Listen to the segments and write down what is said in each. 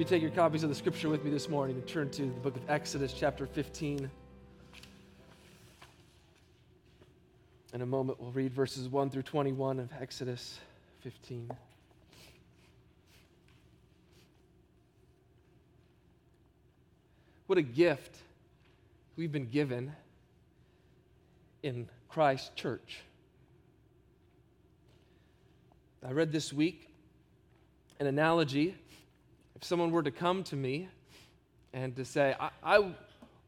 You take your copies of the scripture with me this morning and turn to the book of Exodus, chapter 15. In a moment, we'll read verses 1 through 21 of Exodus 15. What a gift we've been given in Christ's church. I read this week an analogy if someone were to come to me and to say, I, I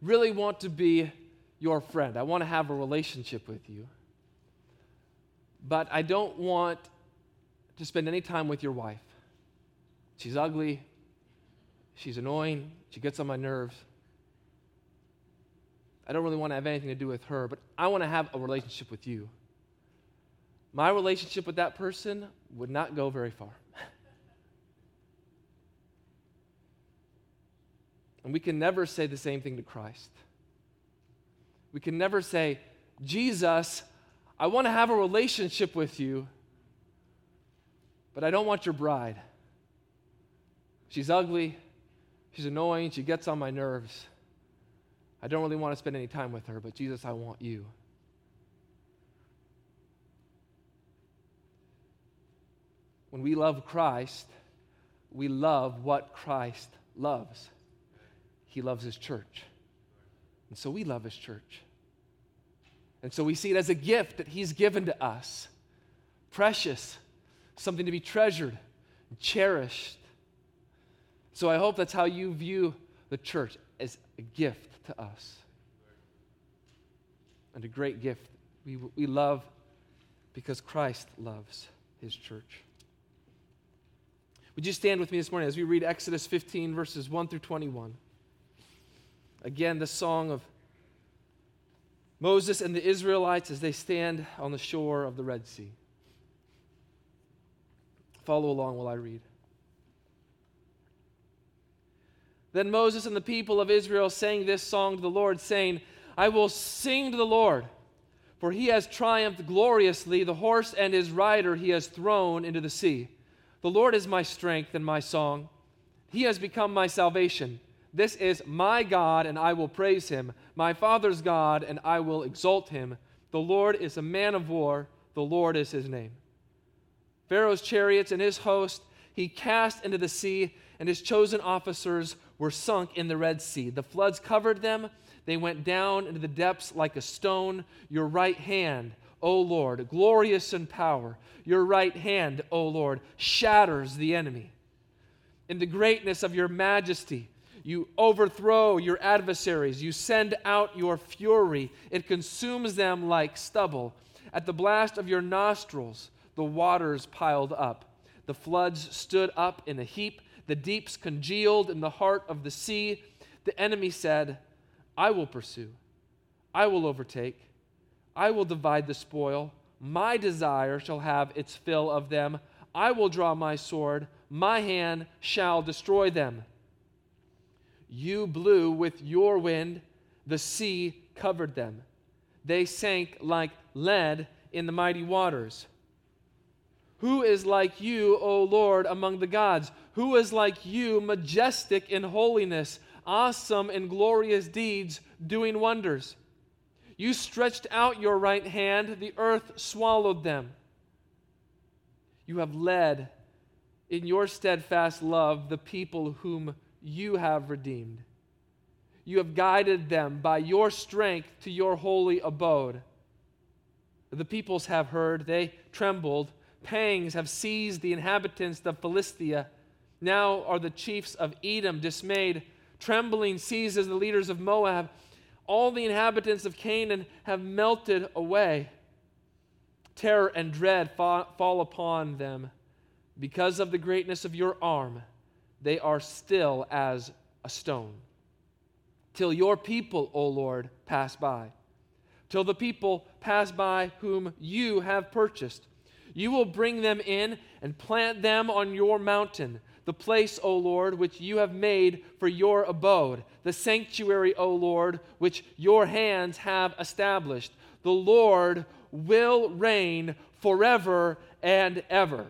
really want to be your friend, I want to have a relationship with you, but I don't want to spend any time with your wife. She's ugly, she's annoying, she gets on my nerves. I don't really want to have anything to do with her, but I want to have a relationship with you. My relationship with that person would not go very far. And we can never say the same thing to Christ. We can never say, Jesus, I want to have a relationship with you, but I don't want your bride. She's ugly, she's annoying, she gets on my nerves. I don't really want to spend any time with her, but Jesus, I want you. When we love Christ, we love what Christ loves. He loves his church. And so we love his church. And so we see it as a gift that he's given to us precious, something to be treasured, cherished. So I hope that's how you view the church as a gift to us. And a great gift we, we love because Christ loves his church. Would you stand with me this morning as we read Exodus 15, verses 1 through 21? Again, the song of Moses and the Israelites as they stand on the shore of the Red Sea. Follow along while I read. Then Moses and the people of Israel sang this song to the Lord, saying, I will sing to the Lord, for he has triumphed gloriously. The horse and his rider he has thrown into the sea. The Lord is my strength and my song. He has become my salvation. This is my God, and I will praise him, my Father's God, and I will exalt him. The Lord is a man of war, the Lord is his name. Pharaoh's chariots and his host he cast into the sea, and his chosen officers were sunk in the Red Sea. The floods covered them, they went down into the depths like a stone. Your right hand, O Lord, glorious in power, your right hand, O Lord, shatters the enemy. In the greatness of your majesty, you overthrow your adversaries. You send out your fury. It consumes them like stubble. At the blast of your nostrils, the waters piled up. The floods stood up in a heap. The deeps congealed in the heart of the sea. The enemy said, I will pursue. I will overtake. I will divide the spoil. My desire shall have its fill of them. I will draw my sword. My hand shall destroy them. You blew with your wind, the sea covered them. They sank like lead in the mighty waters. Who is like you, O Lord, among the gods? Who is like you, majestic in holiness, awesome in glorious deeds, doing wonders? You stretched out your right hand, the earth swallowed them. You have led in your steadfast love the people whom you have redeemed. you have guided them by your strength to your holy abode. The peoples have heard, they trembled. Pangs have seized the inhabitants of Philistia. Now are the chiefs of Edom dismayed. Trembling seizes the leaders of Moab. All the inhabitants of Canaan have melted away. Terror and dread fall upon them. Because of the greatness of your arm, they are still as a stone. Till your people, O Lord, pass by. Till the people pass by whom you have purchased. You will bring them in and plant them on your mountain, the place, O Lord, which you have made for your abode, the sanctuary, O Lord, which your hands have established. The Lord will reign forever and ever.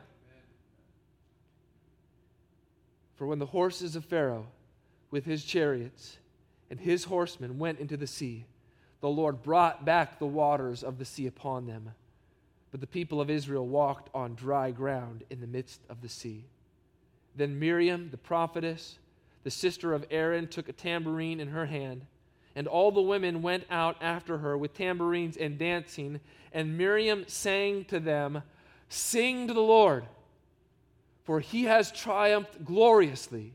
For when the horses of Pharaoh with his chariots and his horsemen went into the sea, the Lord brought back the waters of the sea upon them. But the people of Israel walked on dry ground in the midst of the sea. Then Miriam, the prophetess, the sister of Aaron, took a tambourine in her hand, and all the women went out after her with tambourines and dancing. And Miriam sang to them, Sing to the Lord, for he has triumphed gloriously.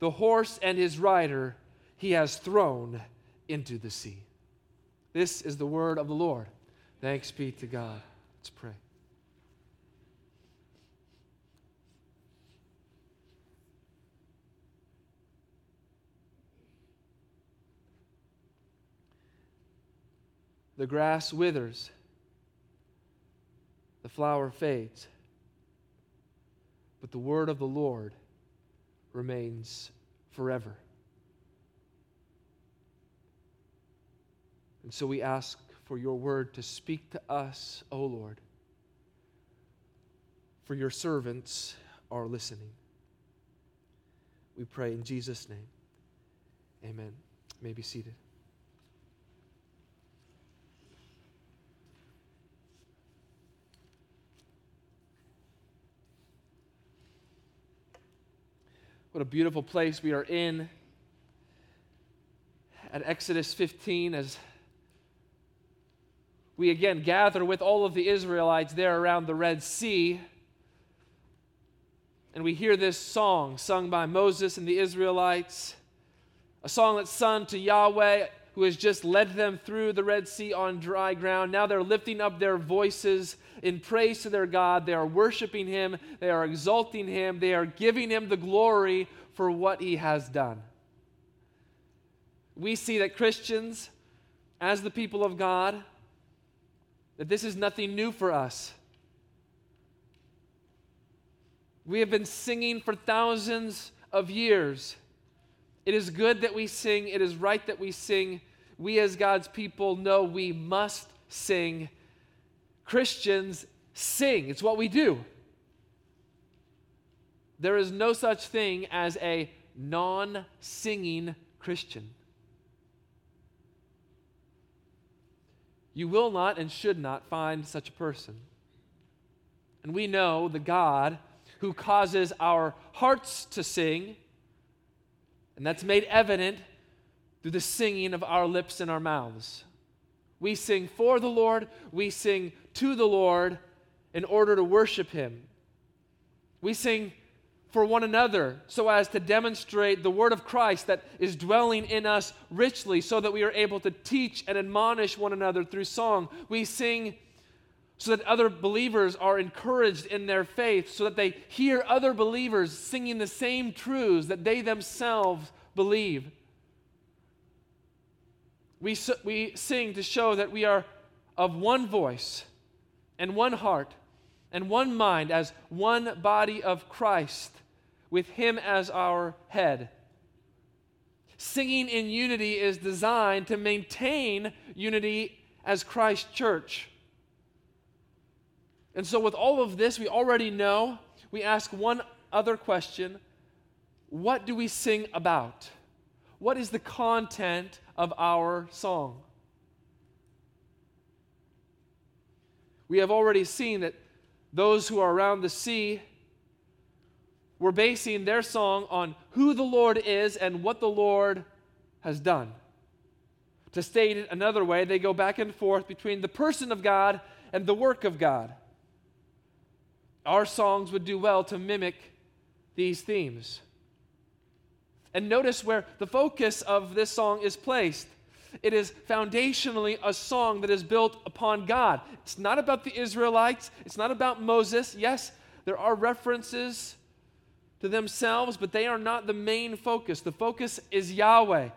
The horse and his rider he has thrown into the sea. This is the word of the Lord. Thanks be to God. Let's pray. The grass withers, the flower fades, but the word of the Lord remains forever. And so we ask for your word to speak to us, O Lord, for your servants are listening. We pray in Jesus' name. Amen. You may be seated. What a beautiful place we are in at Exodus 15 as we again gather with all of the Israelites there around the Red Sea. And we hear this song sung by Moses and the Israelites, a song that's sung to Yahweh, who has just led them through the Red Sea on dry ground. Now they're lifting up their voices in praise to their God. They are worshiping Him, they are exalting Him, they are giving Him the glory for what He has done. We see that Christians, as the people of God, that this is nothing new for us. We have been singing for thousands of years. It is good that we sing, it is right that we sing. We, as God's people, know we must sing Christians sing, it's what we do. There is no such thing as a non singing Christian. You will not and should not find such a person. And we know the God who causes our hearts to sing, and that's made evident through the singing of our lips and our mouths. We sing for the Lord, we sing to the Lord in order to worship Him. We sing for one another so as to demonstrate the word of Christ that is dwelling in us richly so that we are able to teach and admonish one another through song. We sing so that other believers are encouraged in their faith, so that they hear other believers singing the same truths that they themselves believe. We, we sing to show that we are of one voice and one heart and one mind as one body of Christ with Him as our head. Singing in unity is designed to maintain unity as Christ church. And so, with all of this, we already know, we ask one other question What do we sing about? What is the content of our song? We have already seen that those who are around the sea were basing their song on who the Lord is and what the Lord has done. To state it another way, they go back and forth between the person of God and the work of God. Our songs would do well to mimic these themes. And notice where the focus of this song is placed. It is foundationally a song that is built upon God. It's not about the Israelites, it's not about Moses. Yes, there are references to themselves, but they are not the main focus. The focus is Yahweh.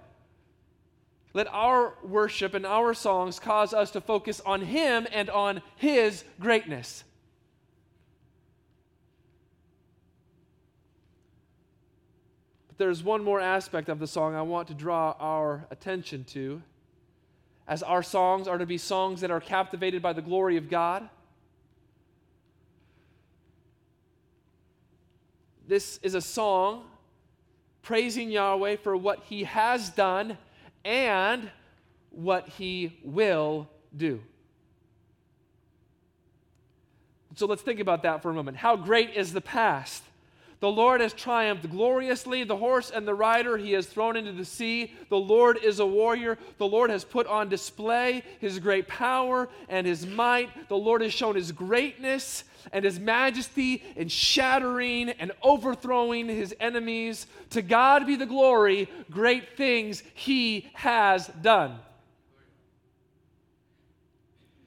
Let our worship and our songs cause us to focus on Him and on His greatness. There's one more aspect of the song I want to draw our attention to. As our songs are to be songs that are captivated by the glory of God, this is a song praising Yahweh for what He has done and what he will do. So let's think about that for a moment. How great is the past? The Lord has triumphed gloriously. The horse and the rider he has thrown into the sea. The Lord is a warrior. The Lord has put on display his great power and his might. The Lord has shown his greatness and his majesty in shattering and overthrowing his enemies. To God be the glory, great things he has done.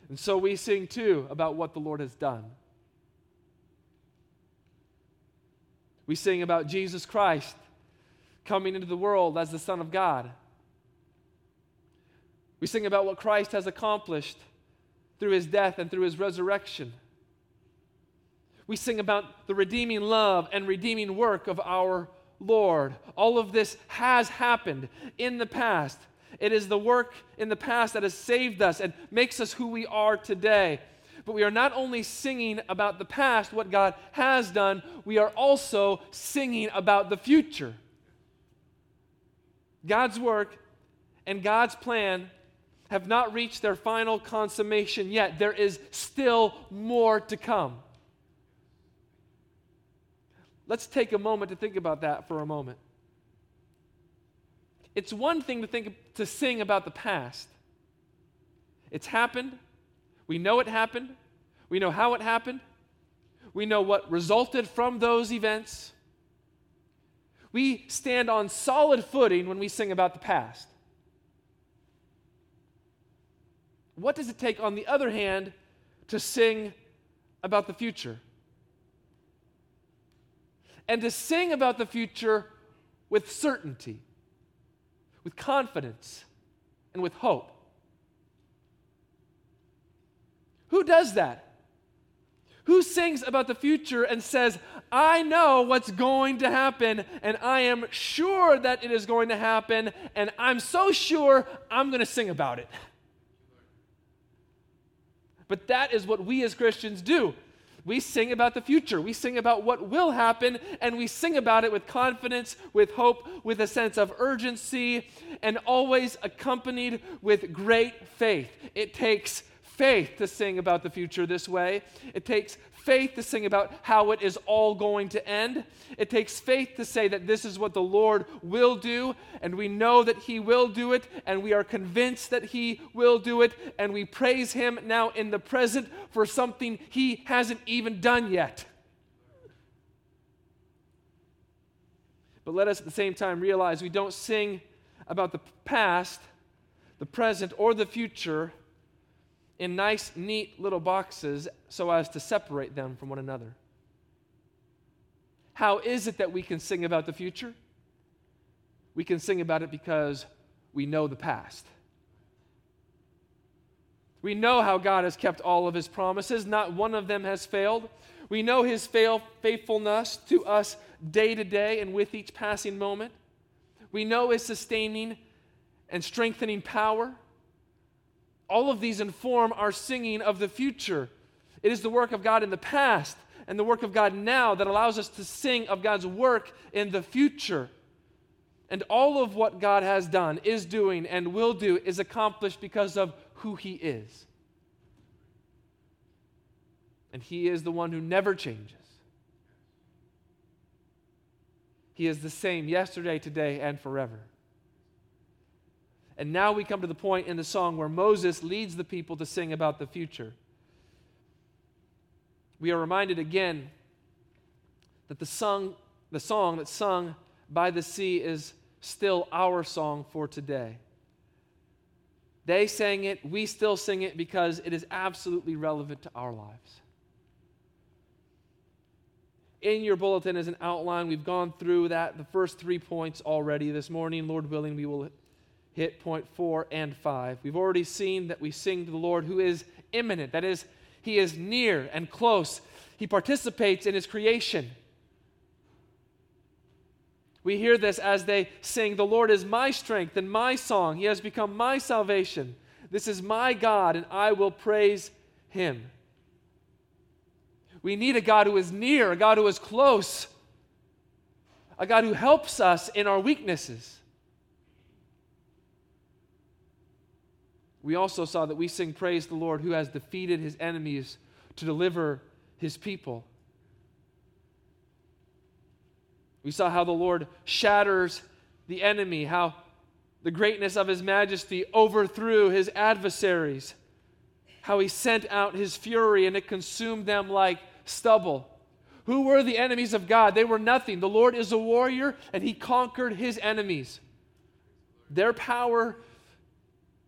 And so we sing too about what the Lord has done. We sing about Jesus Christ coming into the world as the Son of God. We sing about what Christ has accomplished through his death and through his resurrection. We sing about the redeeming love and redeeming work of our Lord. All of this has happened in the past. It is the work in the past that has saved us and makes us who we are today. But we are not only singing about the past, what God has done, we are also singing about the future. God's work and God's plan have not reached their final consummation yet. There is still more to come. Let's take a moment to think about that for a moment. It's one thing to think to sing about the past. It's happened. We know it happened. We know how it happened. We know what resulted from those events. We stand on solid footing when we sing about the past. What does it take, on the other hand, to sing about the future? And to sing about the future with certainty, with confidence, and with hope. Who does that? Who sings about the future and says, I know what's going to happen, and I am sure that it is going to happen, and I'm so sure I'm going to sing about it? But that is what we as Christians do. We sing about the future. We sing about what will happen, and we sing about it with confidence, with hope, with a sense of urgency, and always accompanied with great faith. It takes faith to sing about the future this way. It takes faith to sing about how it is all going to end. It takes faith to say that this is what the Lord will do, and we know that He will do it, and we are convinced that He will do it, and we praise Him now in the present for something He hasn't even done yet. But let us at the same time realize we don't sing about the past, the present, or the future in nice, neat little boxes so as to separate them from one another. How is it that we can sing about the future? We can sing about it because we know the past. We know how God has kept all of his promises, not one of them has failed. We know his fail, faithfulness to us day to day and with each passing moment. We know his sustaining and strengthening power all of these inform our singing of the future. It is the work of God in the past and the work of God now that allows us to sing of God's work in the future. And all of what God has done, is doing, and will do is accomplished because of who He is. And He is the one who never changes. He is the same yesterday, today, and forever. And now we come to the point in the song where Moses leads the people to sing about the future. We are reminded again that the song, the song that's sung by the sea is still our song for today. They sang it, we still sing it because it is absolutely relevant to our lives. In your bulletin is an outline. We've gone through that, the first three points already. This morning, Lord willing, we will hit point four and five. We've already seen that we sing to the Lord who is immanent, That is, he is near and close. He participates in his creation. We hear this as they sing, The Lord is my strength and my song. He has become my salvation. This is my God, and I will praise him. We need a God who is near, a God who is close, a God who helps us in our weaknesses. We also saw that we sing praise the Lord who has defeated his enemies to deliver his people. We saw how the Lord shatters the enemy, how the greatness of his majesty overthrew his adversaries, how he sent out his fury and it consumed them like stubble. Who were the enemies of God? They were nothing. The Lord is a warrior and he conquered his enemies. Their power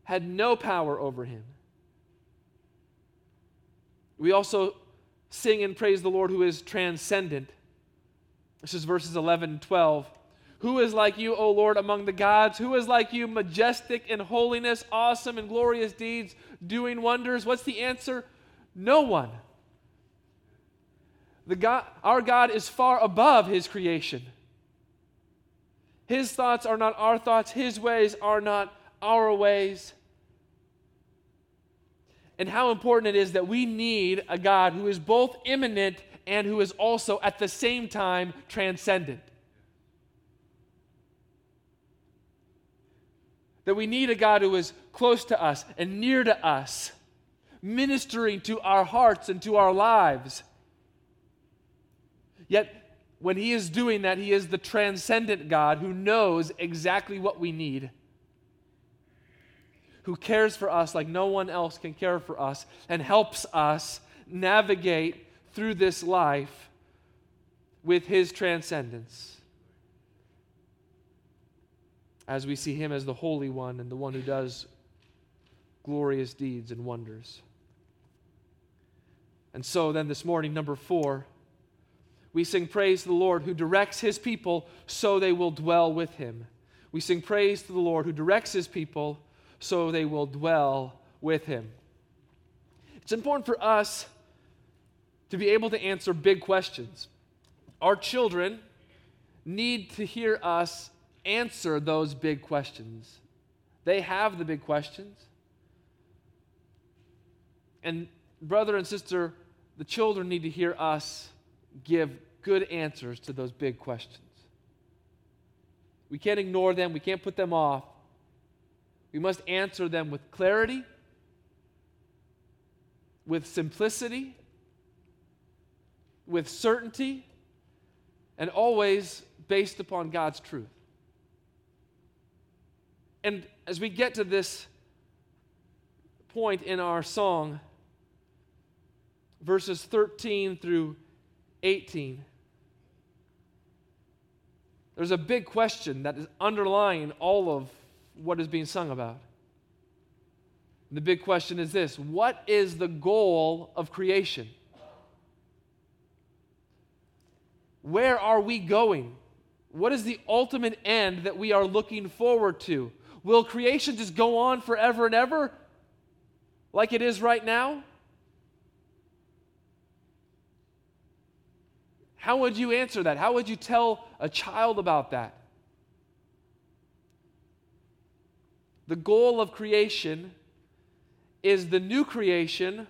had no power over him. We also sing and praise the Lord who is transcendent. This is verses 11 and 12. Who is like you, O Lord, among the gods? Who is like you, majestic in holiness, awesome in glorious deeds, doing wonders? What's the answer? No one. The God, our God is far above his creation. His thoughts are not our thoughts, his ways are not our ways. And how important it is that we need a God who is both immanent and who is also at the same time transcendent. That we need a God who is close to us and near to us, ministering to our hearts and to our lives. Yet, when He is doing that, He is the transcendent God who knows exactly what we need, who cares for us like no one else can care for us, and helps us navigate through this life with his transcendence. As we see him as the Holy One and the one who does glorious deeds and wonders. And so, then, this morning, number four, we sing praise to the Lord who directs his people so they will dwell with him. We sing praise to the Lord who directs his people so they will dwell with him. It's important for us to be able to answer big questions. Our children need to hear us answer those big questions. They have the big questions. And, brother and sister, the children need to hear us give good answers to those big questions. We can't ignore them, we can't put them off. We must answer them with clarity, with simplicity, with certainty and always based upon God's truth. And as we get to this point in our song, verses 13 through 18, there's a big question that is underlying all of what is being sung about. The big question is this What is the goal of creation? Where are we going? What is the ultimate end that we are looking forward to? Will creation just go on forever and ever like it is right now? How would you answer that? How would you tell a child about that? The goal of creation is the new creation,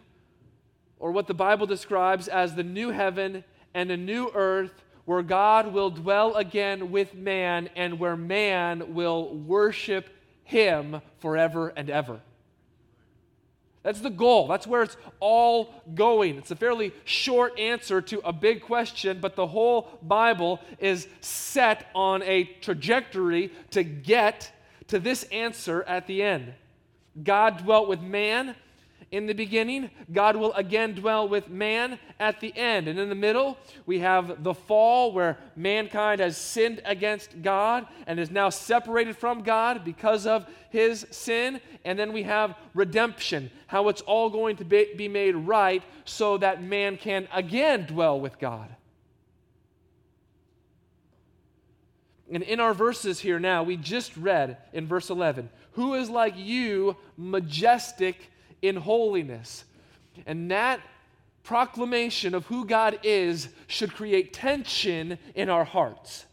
or what the Bible describes as the new heaven and a new earth where God will dwell again with man and where man will worship him forever and ever. That's the goal. That's where it's all going. It's a fairly short answer to a big question, but the whole Bible is set on a trajectory to get to this answer at the end. God dwelt with man in the beginning. God will again dwell with man at the end. And in the middle, we have the fall where mankind has sinned against God and is now separated from God because of his sin. And then we have redemption, how it's all going to be made right so that man can again dwell with God. And in our verses here now, we just read in verse 11, Who is like you, majestic in holiness? And that proclamation of who God is should create tension in our hearts.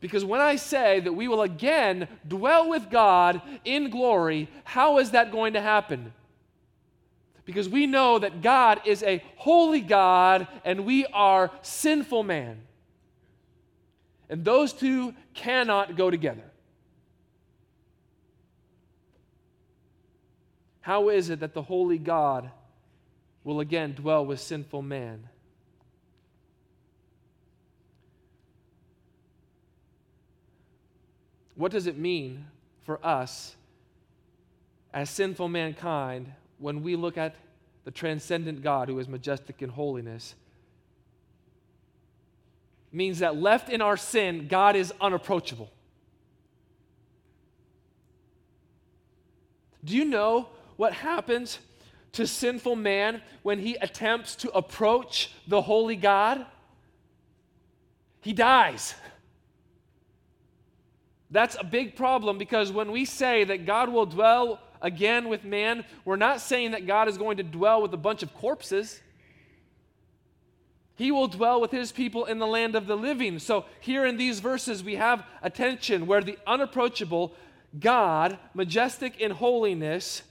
Because when I say that we will again dwell with God in glory, how is that going to happen? Because we know that God is a holy God and we are sinful man. And those two cannot go together. How is it that the holy God will again dwell with sinful man? What does it mean for us as sinful mankind when we look at the transcendent God who is majestic in holiness, means that left in our sin, God is unapproachable. Do you know what happens to sinful man when he attempts to approach the holy God? He dies. That's a big problem because when we say that God will dwell again with man, we're not saying that God is going to dwell with a bunch of corpses. He will dwell with his people in the land of the living. So, here in these verses, we have a tension where the unapproachable God, majestic in holiness,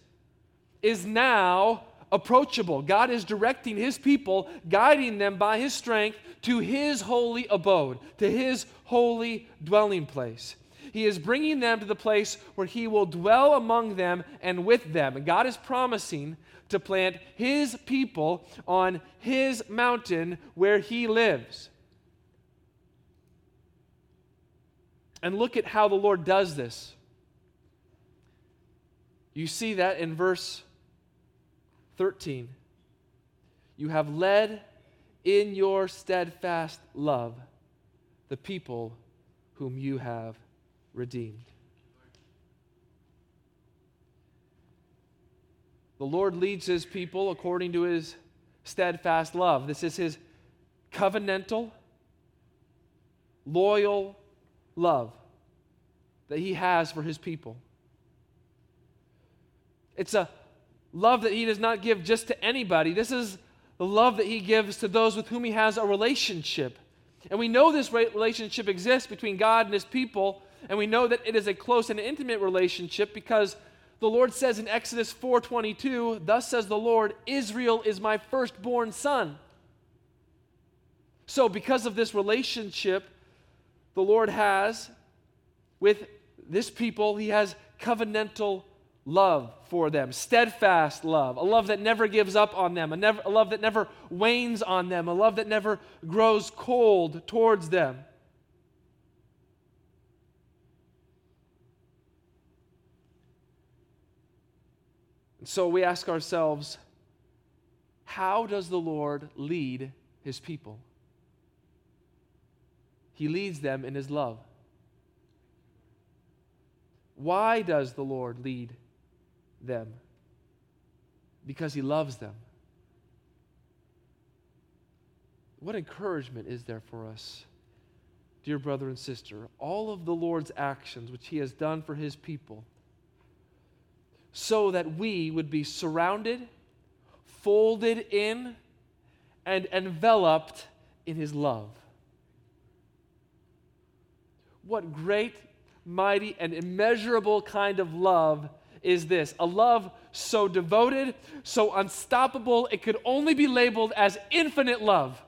is now approachable. God is directing his people, guiding them by his strength to his holy abode, to his holy dwelling place. He is bringing them to the place where He will dwell among them and with them. And God is promising to plant His people on His mountain where He lives. And look at how the Lord does this. You see that in verse 13. You have led in your steadfast love the people whom you have redeemed. The Lord leads his people according to his steadfast love. This is his covenantal, loyal love that he has for his people. It's a love that he does not give just to anybody. This is the love that he gives to those with whom he has a relationship. And we know this relationship exists between God and his people and we know that it is a close and intimate relationship because the Lord says in Exodus 4:22, "Thus says the Lord, Israel is my firstborn son." So because of this relationship the Lord has with this people, he has covenantal love for them, steadfast love, a love that never gives up on them, a, never, a love that never wanes on them, a love that never grows cold towards them. So we ask ourselves, how does the Lord lead his people? He leads them in his love. Why does the Lord lead them? Because he loves them. What encouragement is there for us, dear brother and sister? All of the Lord's actions, which he has done for his people, so that we would be surrounded, folded in, and enveloped in his love. What great, mighty, and immeasurable kind of love is this? A love so devoted, so unstoppable, it could only be labeled as infinite love.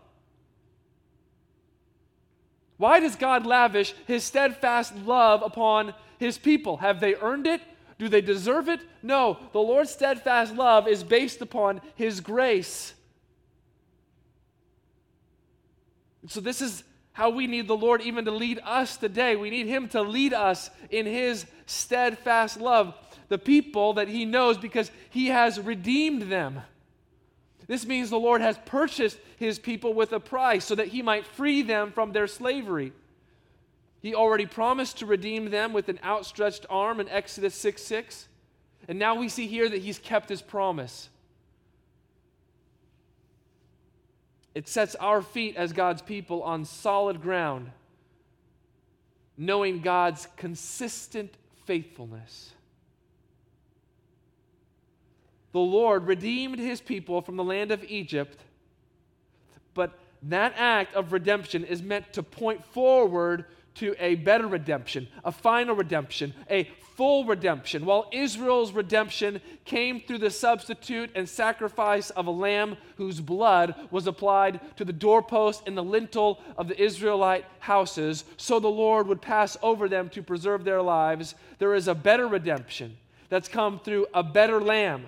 Why does God lavish his steadfast love upon his people? Have they earned it? Do they deserve it? No. The Lord's steadfast love is based upon His grace. So, this is how we need the Lord even to lead us today. We need Him to lead us in His steadfast love, the people that He knows because He has redeemed them. This means the Lord has purchased His people with a price so that He might free them from their slavery. He already promised to redeem them with an outstretched arm in Exodus 6 6. And now we see here that He's kept His promise. It sets our feet as God's people on solid ground, knowing God's consistent faithfulness. The Lord redeemed his people from the land of Egypt, but that act of redemption is meant to point forward to a better redemption, a final redemption, a full redemption. While Israel's redemption came through the substitute and sacrifice of a lamb whose blood was applied to the doorpost and the lintel of the Israelite houses, so the Lord would pass over them to preserve their lives. There is a better redemption that's come through a better lamb,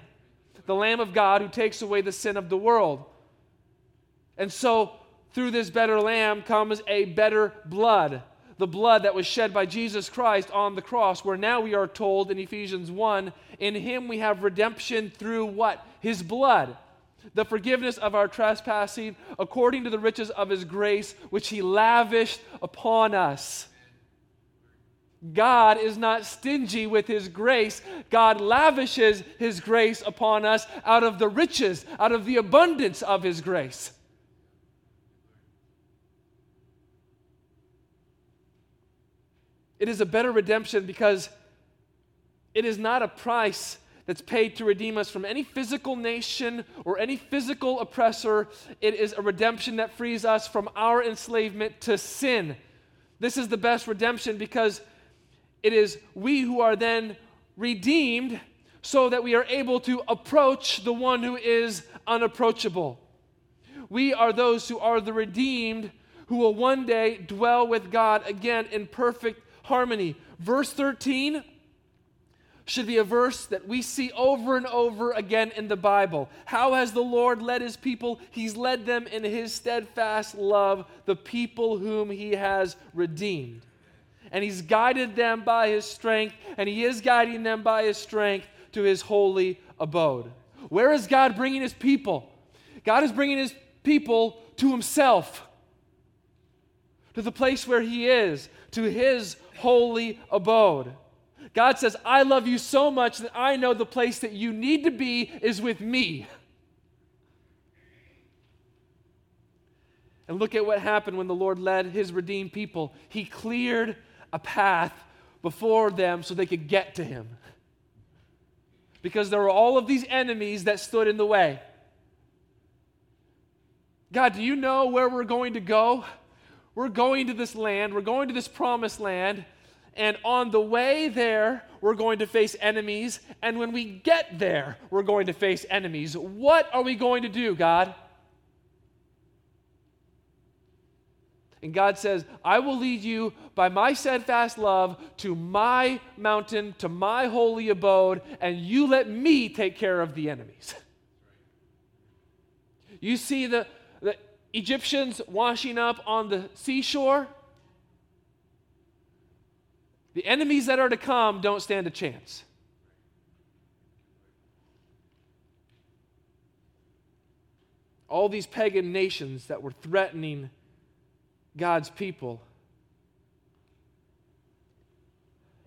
the Lamb of God who takes away the sin of the world. And so, through this better lamb comes a better blood the blood that was shed by Jesus Christ on the cross, where now we are told in Ephesians 1 in him we have redemption through what? His blood. The forgiveness of our trespassing according to the riches of his grace, which he lavished upon us. God is not stingy with his grace. God lavishes his grace upon us out of the riches, out of the abundance of his grace. It is a better redemption because it is not a price that's paid to redeem us from any physical nation or any physical oppressor. It is a redemption that frees us from our enslavement to sin. This is the best redemption because it is we who are then redeemed so that we are able to approach the one who is unapproachable. We are those who are the redeemed who will one day dwell with God again in perfect harmony. Verse 13 should be a verse that we see over and over again in the Bible. How has the Lord led his people? He's led them in his steadfast love, the people whom he has redeemed. And he's guided them by his strength, and he is guiding them by his strength to his holy abode. Where is God bringing his people? God is bringing his people to himself, to the place where he is, to his holy abode. God says, I love you so much that I know the place that you need to be is with me. And look at what happened when the Lord led his redeemed people. He cleared a path before them so they could get to him. Because there were all of these enemies that stood in the way. God, do you know where we're going to go? We're going to this land, we're going to this promised land, and on the way there, we're going to face enemies, and when we get there, we're going to face enemies. What are we going to do, God? And God says, I will lead you by my steadfast love to my mountain, to my holy abode, and you let me take care of the enemies. You see the, Egyptians washing up on the seashore, the enemies that are to come don't stand a chance. All these pagan nations that were threatening God's people,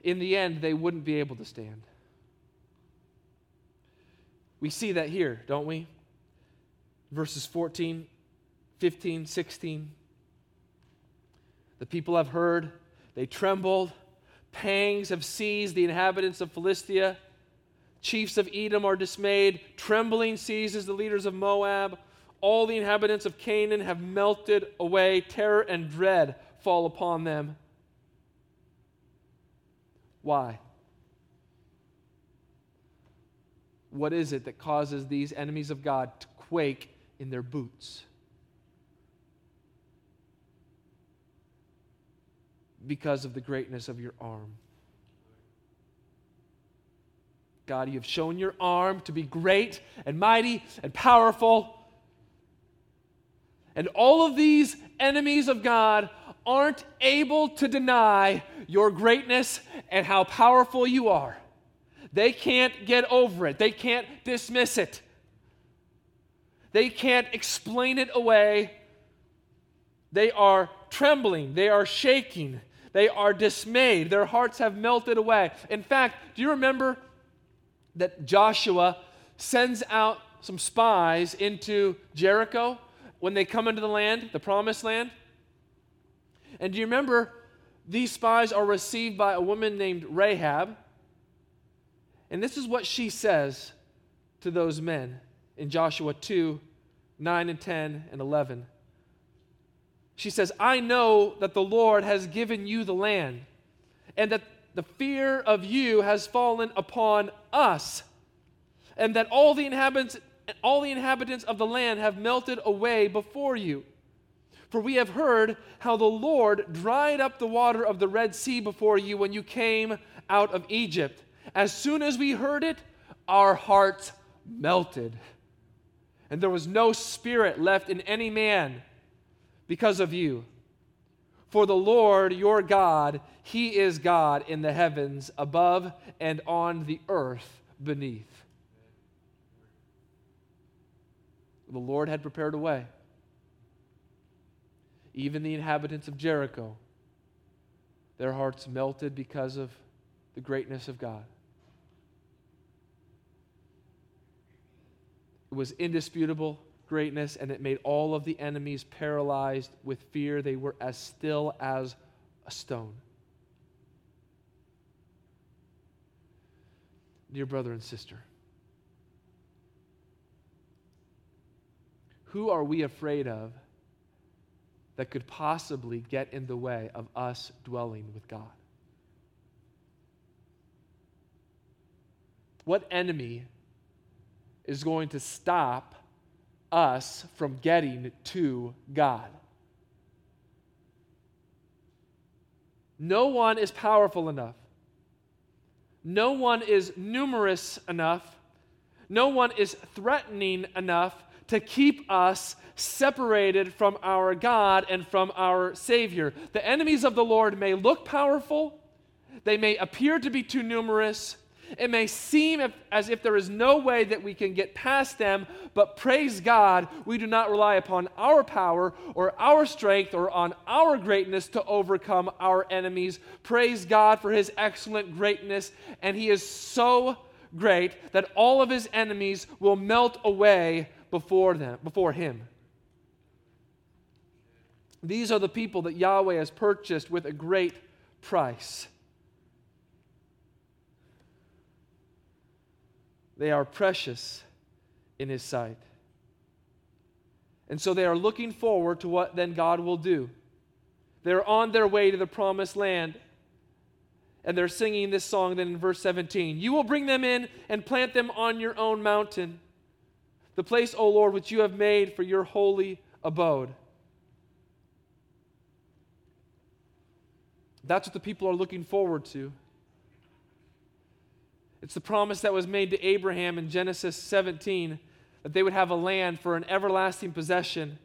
in the end, they wouldn't be able to stand. We see that here, don't we? Verses 14 15, 16. The people have heard, they trembled. Pangs have seized the inhabitants of Philistia. Chiefs of Edom are dismayed. Trembling seizes the leaders of Moab. All the inhabitants of Canaan have melted away. Terror and dread fall upon them. Why? What is it that causes these enemies of God to quake in their boots? Because of the greatness of your arm. God, you have shown your arm to be great and mighty and powerful. And all of these enemies of God aren't able to deny your greatness and how powerful you are. They can't get over it, they can't dismiss it, they can't explain it away. They are trembling, they are shaking, they are dismayed, their hearts have melted away. In fact, do you remember that Joshua sends out some spies into Jericho when they come into the land, the promised land? And do you remember these spies are received by a woman named Rahab? And this is what she says to those men in Joshua 2 9 and 10 and 11. She says, I know that the Lord has given you the land, and that the fear of you has fallen upon us, and that all the inhabitants all the inhabitants of the land have melted away before you. For we have heard how the Lord dried up the water of the Red Sea before you when you came out of Egypt. As soon as we heard it, our hearts melted. And there was no spirit left in any man because of you. For the Lord your God, He is God in the heavens above and on the earth beneath. The Lord had prepared a way even the inhabitants of Jericho, their hearts melted because of the greatness of God. It was indisputable greatness, and it made all of the enemies paralyzed with fear. They were as still as a stone. Dear brother and sister, who are we afraid of? that could possibly get in the way of us dwelling with God? What enemy is going to stop us from getting to God? No one is powerful enough. No one is numerous enough. No one is threatening enough to keep us separated from our God and from our Savior. The enemies of the Lord may look powerful, they may appear to be too numerous. It may seem as if there is no way that we can get past them, but praise God, we do not rely upon our power or our strength or on our greatness to overcome our enemies. Praise God for His excellent greatness, and He is so great that all of His enemies will melt away before them, before him. These are the people that Yahweh has purchased with a great price. They are precious in his sight. And so they are looking forward to what then God will do. They're on their way to the promised land. And they're singing this song then in verse 17 You will bring them in and plant them on your own mountain the place, O Lord, which you have made for your holy abode. That's what the people are looking forward to. It's the promise that was made to Abraham in Genesis 17 that they would have a land for an everlasting possession.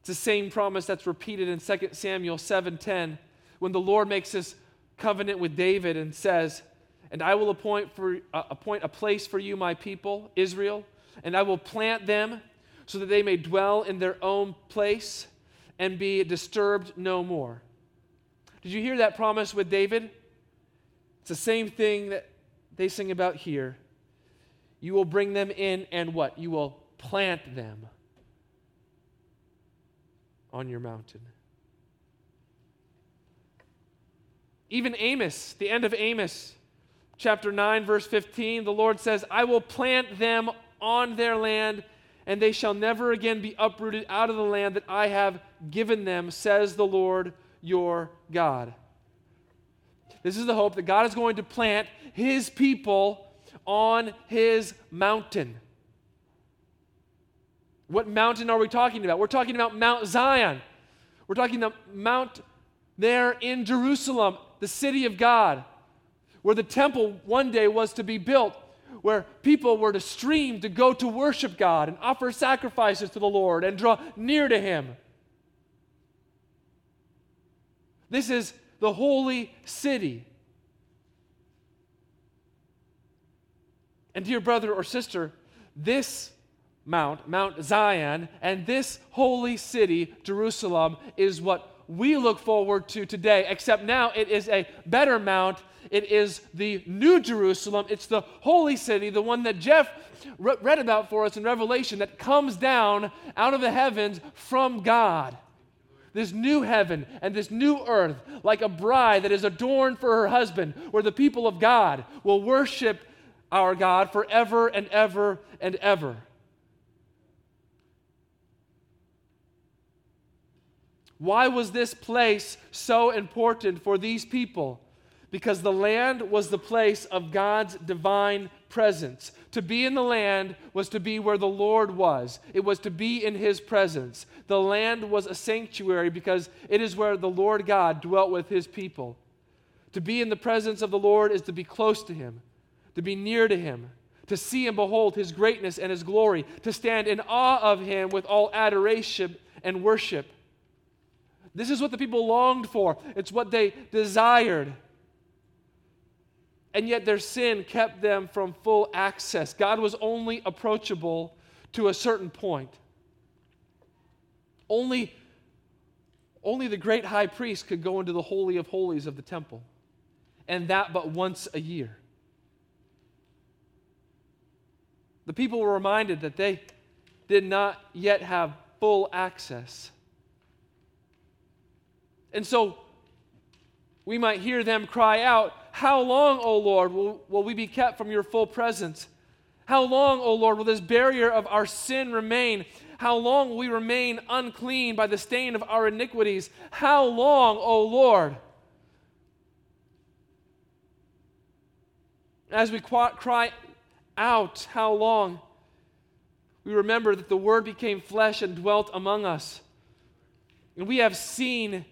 It's the same promise that's repeated in 2 Samuel 7:10 when the Lord makes this covenant with David and says, "And I will appoint for uh, appoint a place for you, my people, Israel, and I will plant them so that they may dwell in their own place and be disturbed no more. Did you hear that promise with David? It's the same thing that they sing about here. You will bring them in and what? You will plant them on your mountain. Even Amos, the end of Amos, chapter 9, verse 15, the Lord says, I will plant them on their land, and they shall never again be uprooted out of the land that I have given them, says the Lord your God. This is the hope that God is going to plant his people on his mountain. What mountain are we talking about? We're talking about Mount Zion. We're talking about Mount there in Jerusalem, the city of God, where the temple one day was to be built where people were to stream to go to worship God and offer sacrifices to the Lord and draw near to Him. This is the holy city. And, dear brother or sister, this Mount, Mount Zion, and this holy city, Jerusalem, is what we look forward to today, except now it is a better mount. It is the New Jerusalem. It's the holy city, the one that Jeff re- read about for us in Revelation, that comes down out of the heavens from God. This new heaven and this new earth, like a bride that is adorned for her husband, where the people of God will worship our God forever and ever and ever. Why was this place so important for these people? Because the land was the place of God's divine presence. To be in the land was to be where the Lord was, it was to be in his presence. The land was a sanctuary because it is where the Lord God dwelt with his people. To be in the presence of the Lord is to be close to him, to be near to him, to see and behold his greatness and his glory, to stand in awe of him with all adoration and worship. This is what the people longed for, it's what they desired. And yet their sin kept them from full access. God was only approachable to a certain point. Only, only the great high priest could go into the Holy of Holies of the temple, and that but once a year. The people were reminded that they did not yet have full access. And so we might hear them cry out, How long, O Lord, will, will we be kept from your full presence? How long, O Lord, will this barrier of our sin remain? How long will we remain unclean by the stain of our iniquities? How long, O Lord? As we cry out, How long? we remember that the Word became flesh and dwelt among us. And we have seen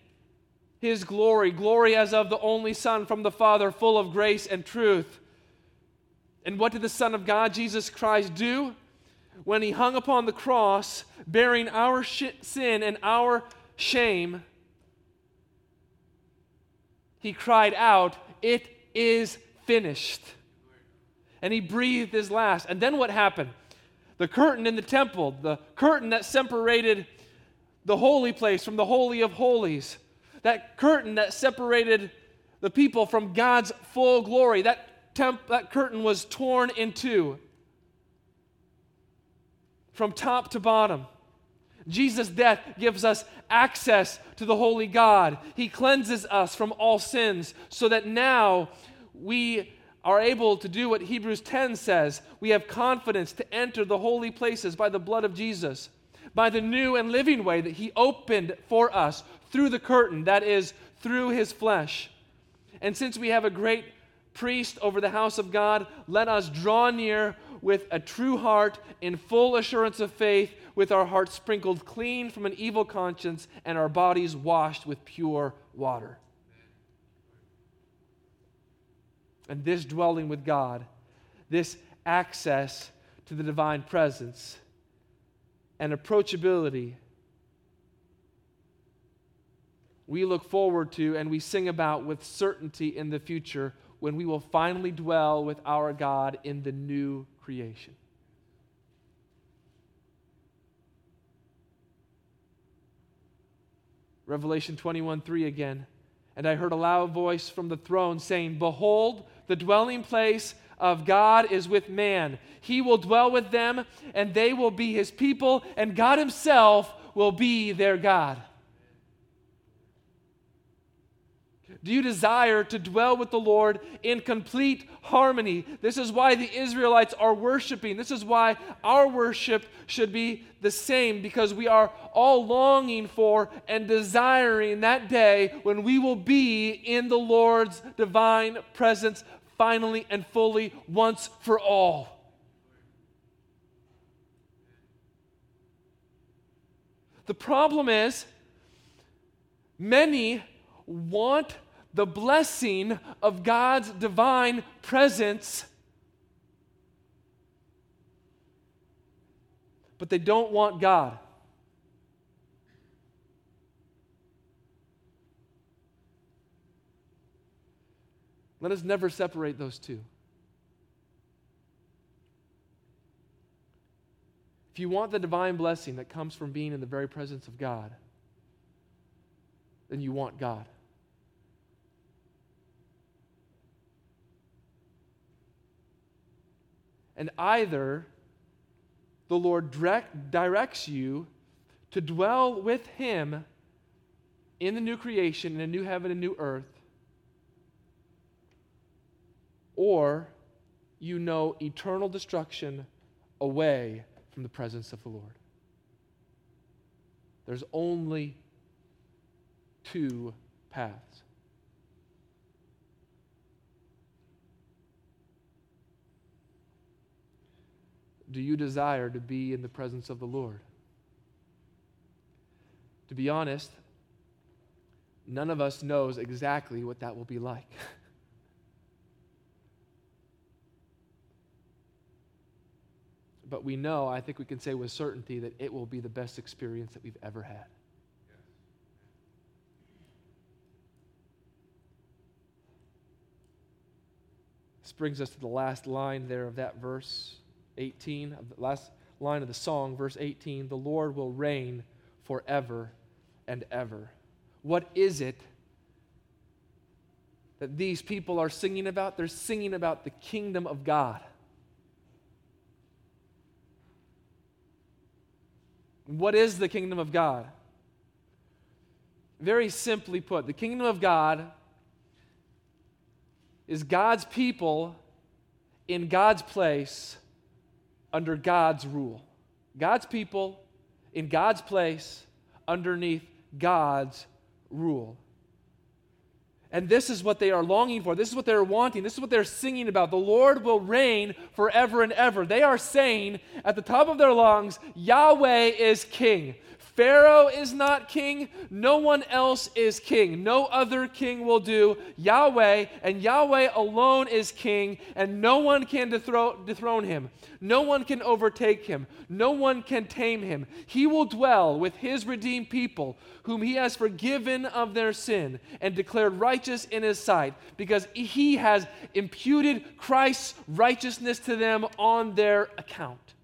his glory, glory as of the only Son from the Father, full of grace and truth. And what did the Son of God, Jesus Christ, do? When he hung upon the cross, bearing our sh- sin and our shame, he cried out, It is finished. And he breathed his last. And then what happened? The curtain in the temple, the curtain that separated the holy place from the Holy of Holies, that curtain that separated the people from God's full glory, that, temp- that curtain was torn in two from top to bottom. Jesus' death gives us access to the holy God. He cleanses us from all sins so that now we are able to do what Hebrews 10 says. We have confidence to enter the holy places by the blood of Jesus, by the new and living way that He opened for us through the curtain, that is, through his flesh. And since we have a great priest over the house of God, let us draw near with a true heart in full assurance of faith, with our hearts sprinkled clean from an evil conscience and our bodies washed with pure water. And this dwelling with God, this access to the divine presence and approachability we look forward to and we sing about with certainty in the future when we will finally dwell with our God in the new creation. Revelation 21 3 again. And I heard a loud voice from the throne saying, Behold, the dwelling place of God is with man. He will dwell with them, and they will be his people, and God himself will be their God. Do you desire to dwell with the Lord in complete harmony? This is why the Israelites are worshiping. This is why our worship should be the same because we are all longing for and desiring that day when we will be in the Lord's divine presence finally and fully once for all. The problem is, many want the blessing of God's divine presence, but they don't want God. Let us never separate those two. If you want the divine blessing that comes from being in the very presence of God, then you want God. And either the Lord direct, directs you to dwell with Him in the new creation, in a new heaven and new earth, or you know eternal destruction away from the presence of the Lord. There's only two paths. Do you desire to be in the presence of the Lord? To be honest, none of us knows exactly what that will be like. but we know, I think we can say with certainty, that it will be the best experience that we've ever had. This brings us to the last line there of that verse 18, of the last line of the song, verse 18 The Lord will reign forever and ever. What is it that these people are singing about? They're singing about the kingdom of God. What is the kingdom of God? Very simply put, the kingdom of God is God's people in God's place under God's rule. God's people in God's place underneath God's rule. And this is what they are longing for. This is what they're wanting. This is what they're singing about. The Lord will reign forever and ever. They are saying at the top of their lungs, Yahweh is king. Pharaoh is not king. No one else is king. No other king will do. Yahweh, and Yahweh alone is king, and no one can dethrone him. No one can overtake him. No one can tame him. He will dwell with his redeemed people, whom he has forgiven of their sin and declared righteous in his sight, because he has imputed Christ's righteousness to them on their account.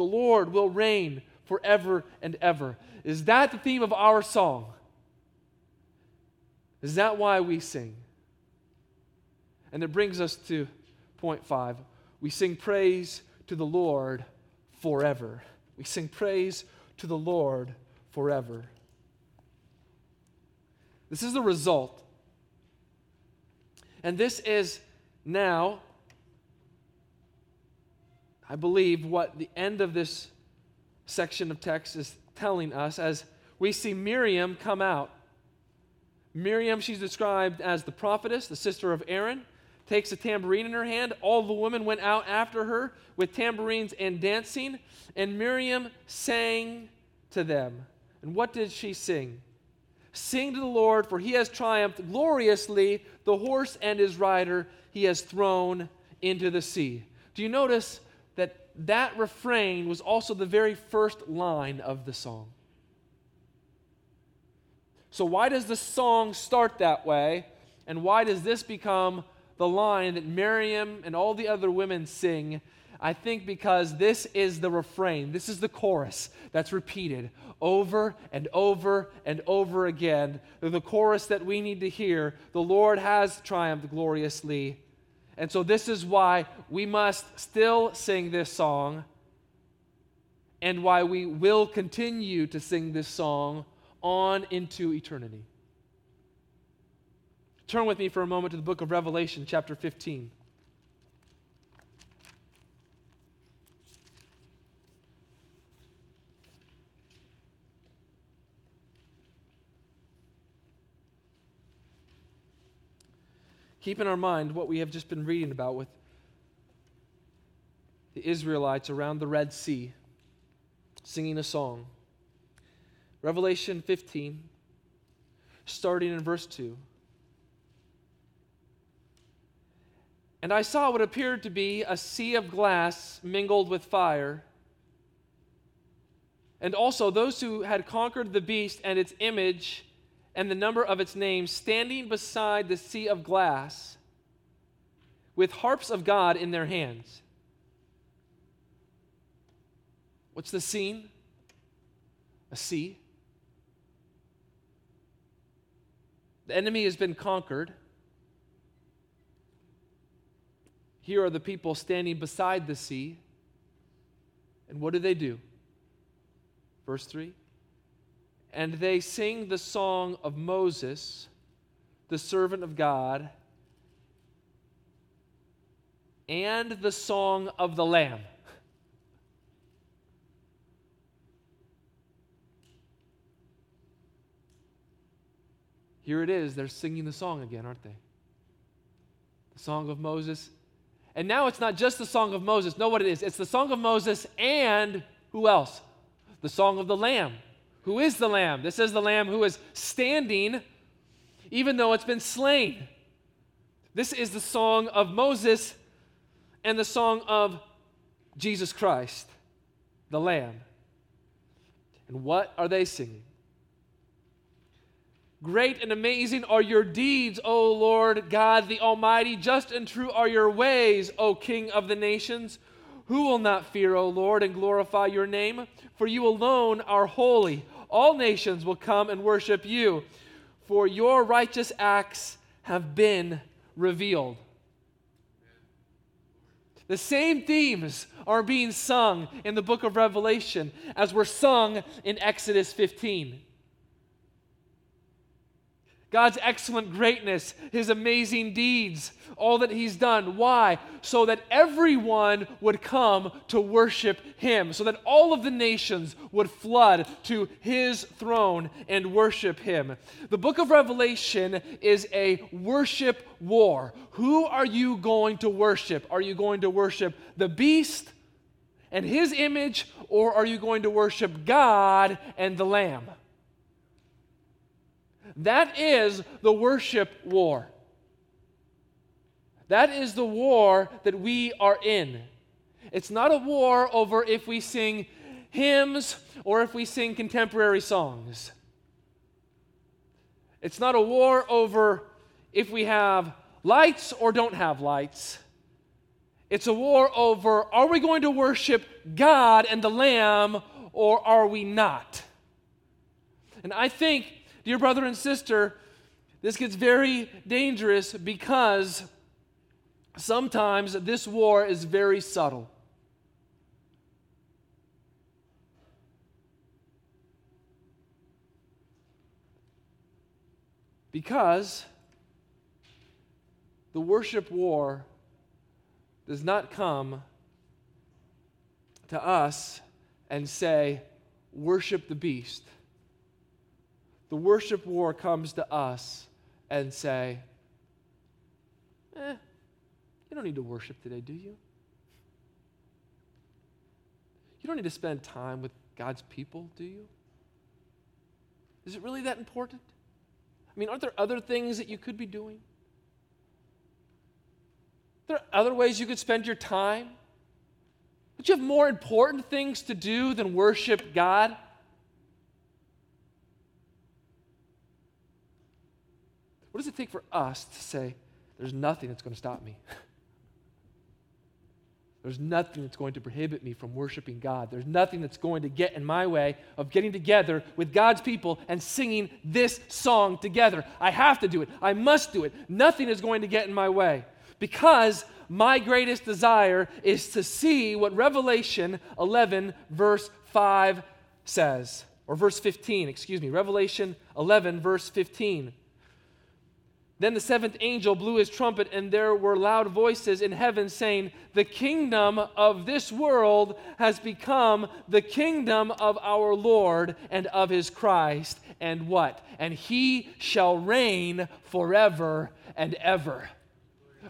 The Lord will reign forever and ever. Is that the theme of our song? Is that why we sing? And it brings us to point five. We sing praise to the Lord forever. We sing praise to the Lord forever. This is the result. And this is now I believe what the end of this section of text is telling us as we see Miriam come out. Miriam, she's described as the prophetess, the sister of Aaron, takes a tambourine in her hand. All the women went out after her with tambourines and dancing, and Miriam sang to them. And what did she sing? Sing to the Lord, for he has triumphed gloriously. The horse and his rider he has thrown into the sea. Do you notice that that refrain was also the very first line of the song. So, why does the song start that way? And why does this become the line that Miriam and all the other women sing? I think because this is the refrain, this is the chorus that's repeated over and over and over again. The chorus that we need to hear the Lord has triumphed gloriously and so, this is why we must still sing this song and why we will continue to sing this song on into eternity. Turn with me for a moment to the book of Revelation, chapter 15. Keep in our mind what we have just been reading about with the Israelites around the Red Sea singing a song. Revelation 15, starting in verse 2. And I saw what appeared to be a sea of glass mingled with fire. And also those who had conquered the beast and its image and the number of its name standing beside the sea of glass with harps of God in their hands. What's the scene? A sea. The enemy has been conquered. Here are the people standing beside the sea. And what do they do? Verse 3 And they sing the song of Moses, the servant of God, and the song of the Lamb. Here it is. They're singing the song again, aren't they? The song of Moses. And now it's not just the song of Moses. Know what it is? It's the song of Moses and who else? The song of the Lamb. Who is the Lamb? This is the Lamb who is standing even though it's been slain. This is the song of Moses and the song of Jesus Christ, the Lamb. And what are they singing? Great and amazing are your deeds, O Lord God the Almighty. Just and true are your ways, O King of the nations. Who will not fear, O Lord, and glorify your name? For you alone are holy. All nations will come and worship you, for your righteous acts have been revealed. The same themes are being sung in the book of Revelation as were sung in Exodus 15. God's excellent greatness, his amazing deeds, all that he's done. Why? So that everyone would come to worship him, so that all of the nations would flood to his throne and worship him. The book of Revelation is a worship war. Who are you going to worship? Are you going to worship the beast and his image, or are you going to worship God and the Lamb? That is the worship war. That is the war that we are in. It's not a war over if we sing hymns or if we sing contemporary songs. It's not a war over if we have lights or don't have lights. It's a war over are we going to worship God and the Lamb or are we not? And I think Dear brother and sister, this gets very dangerous because sometimes this war is very subtle. Because the worship war does not come to us and say, worship the beast the worship war comes to us and say, eh, you don't need to worship today, do you? You don't need to spend time with God's people, do you? Is it really that important? I mean, aren't there other things that you could be doing? There are other ways you could spend your time. Don't you have more important things to do than worship God? What does it take for us to say, there's nothing that's going to stop me? There's nothing that's going to prohibit me from worshiping God. There's nothing that's going to get in my way of getting together with God's people and singing this song together. I have to do it. I must do it. Nothing is going to get in my way because my greatest desire is to see what Revelation 11, verse 5 says, or verse 15, excuse me. Revelation 11, verse 15. Then the seventh angel blew his trumpet, and there were loud voices in heaven saying, The kingdom of this world has become the kingdom of our Lord and of his Christ. And what? And he shall reign forever and ever.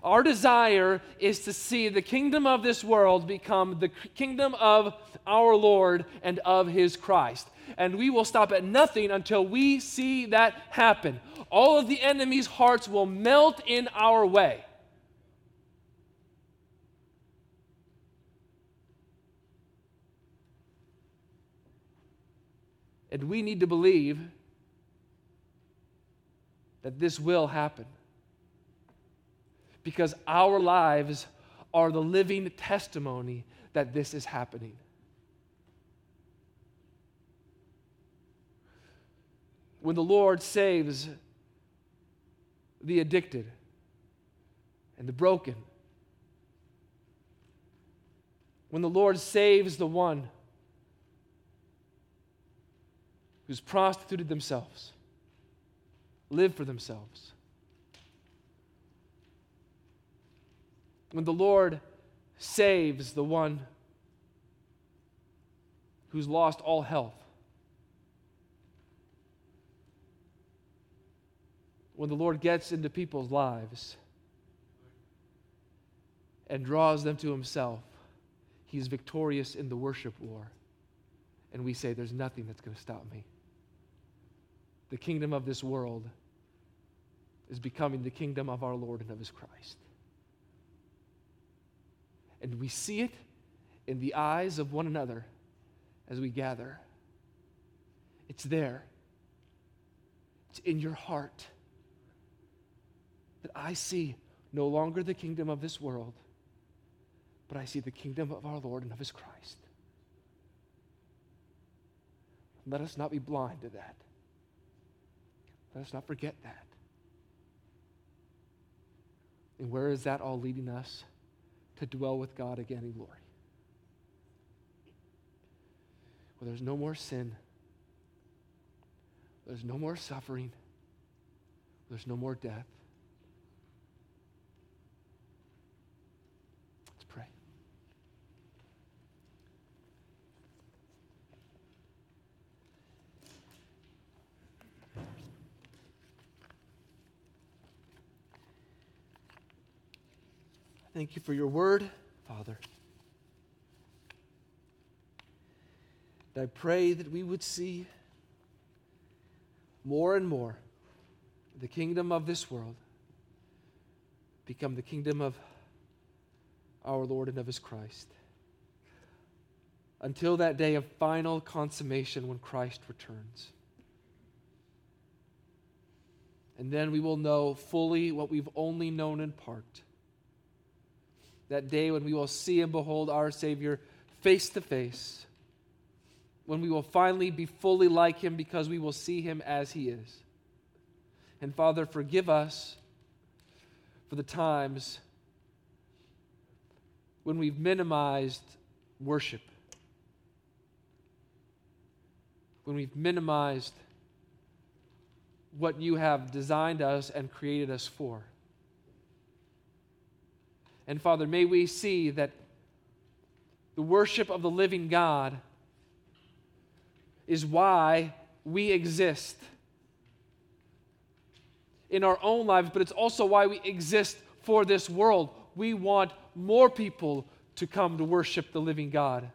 Our desire is to see the kingdom of this world become the kingdom of our Lord and of his Christ and we will stop at nothing until we see that happen. All of the enemy's hearts will melt in our way. And we need to believe that this will happen because our lives are the living testimony that this is happening. When the Lord saves the addicted and the broken, when the Lord saves the one who's prostituted themselves, live for themselves. When the Lord saves the one who's lost all health, when the Lord gets into people's lives and draws them to Himself, He's victorious in the worship war. And we say, There's nothing that's going to stop me. The kingdom of this world is becoming the kingdom of our Lord and of His Christ. And we see it in the eyes of one another as we gather. It's there, it's in your heart that I see no longer the kingdom of this world, but I see the kingdom of our Lord and of His Christ. Let us not be blind to that. Let us not forget that. And where is that all leading us? To dwell with God again in glory. Where there's no more sin, there's no more suffering, there's no more death. Let's pray. Thank you for your word, Father. And I pray that we would see more and more the kingdom of this world become the kingdom of our Lord and of his Christ. Until that day of final consummation when Christ returns. And then we will know fully what we've only known in part that day when we will see and behold our Savior face to face, when we will finally be fully like Him because we will see Him as He is. And Father, forgive us for the times when we've minimized worship, when we've minimized what you have designed us and created us for. And Father, may we see that the worship of the living God is why we exist in our own lives, but it's also why we exist for this world. We want more people to come to worship the living God.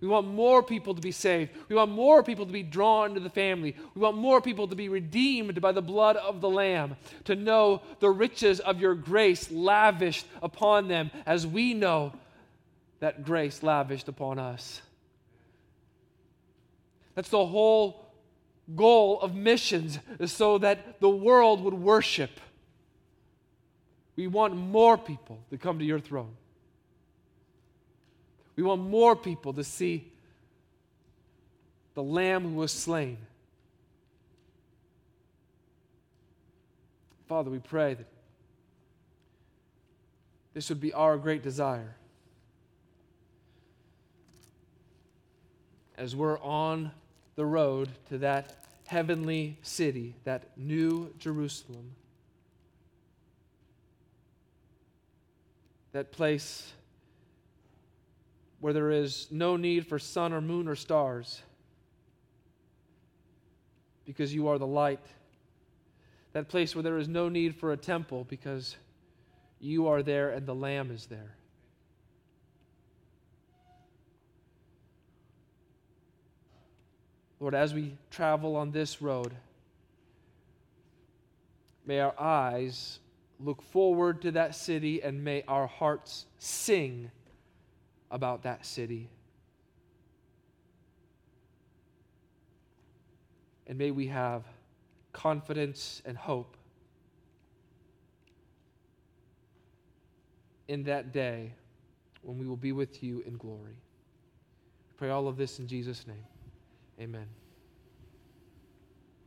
We want more people to be saved. We want more people to be drawn to the family. We want more people to be redeemed by the blood of the Lamb, to know the riches of your grace lavished upon them as we know that grace lavished upon us. That's the whole goal of missions, is so that the world would worship. We want more people to come to your throne. We want more people to see the Lamb who was slain. Father, we pray that this would be our great desire. As we're on the road to that heavenly city, that new Jerusalem, that place where there is no need for sun or moon or stars because you are the light. That place where there is no need for a temple because you are there and the Lamb is there. Lord, as we travel on this road, may our eyes look forward to that city and may our hearts sing about that city. And may we have confidence and hope in that day when we will be with you in glory. Pray all of this in Jesus' name. Amen.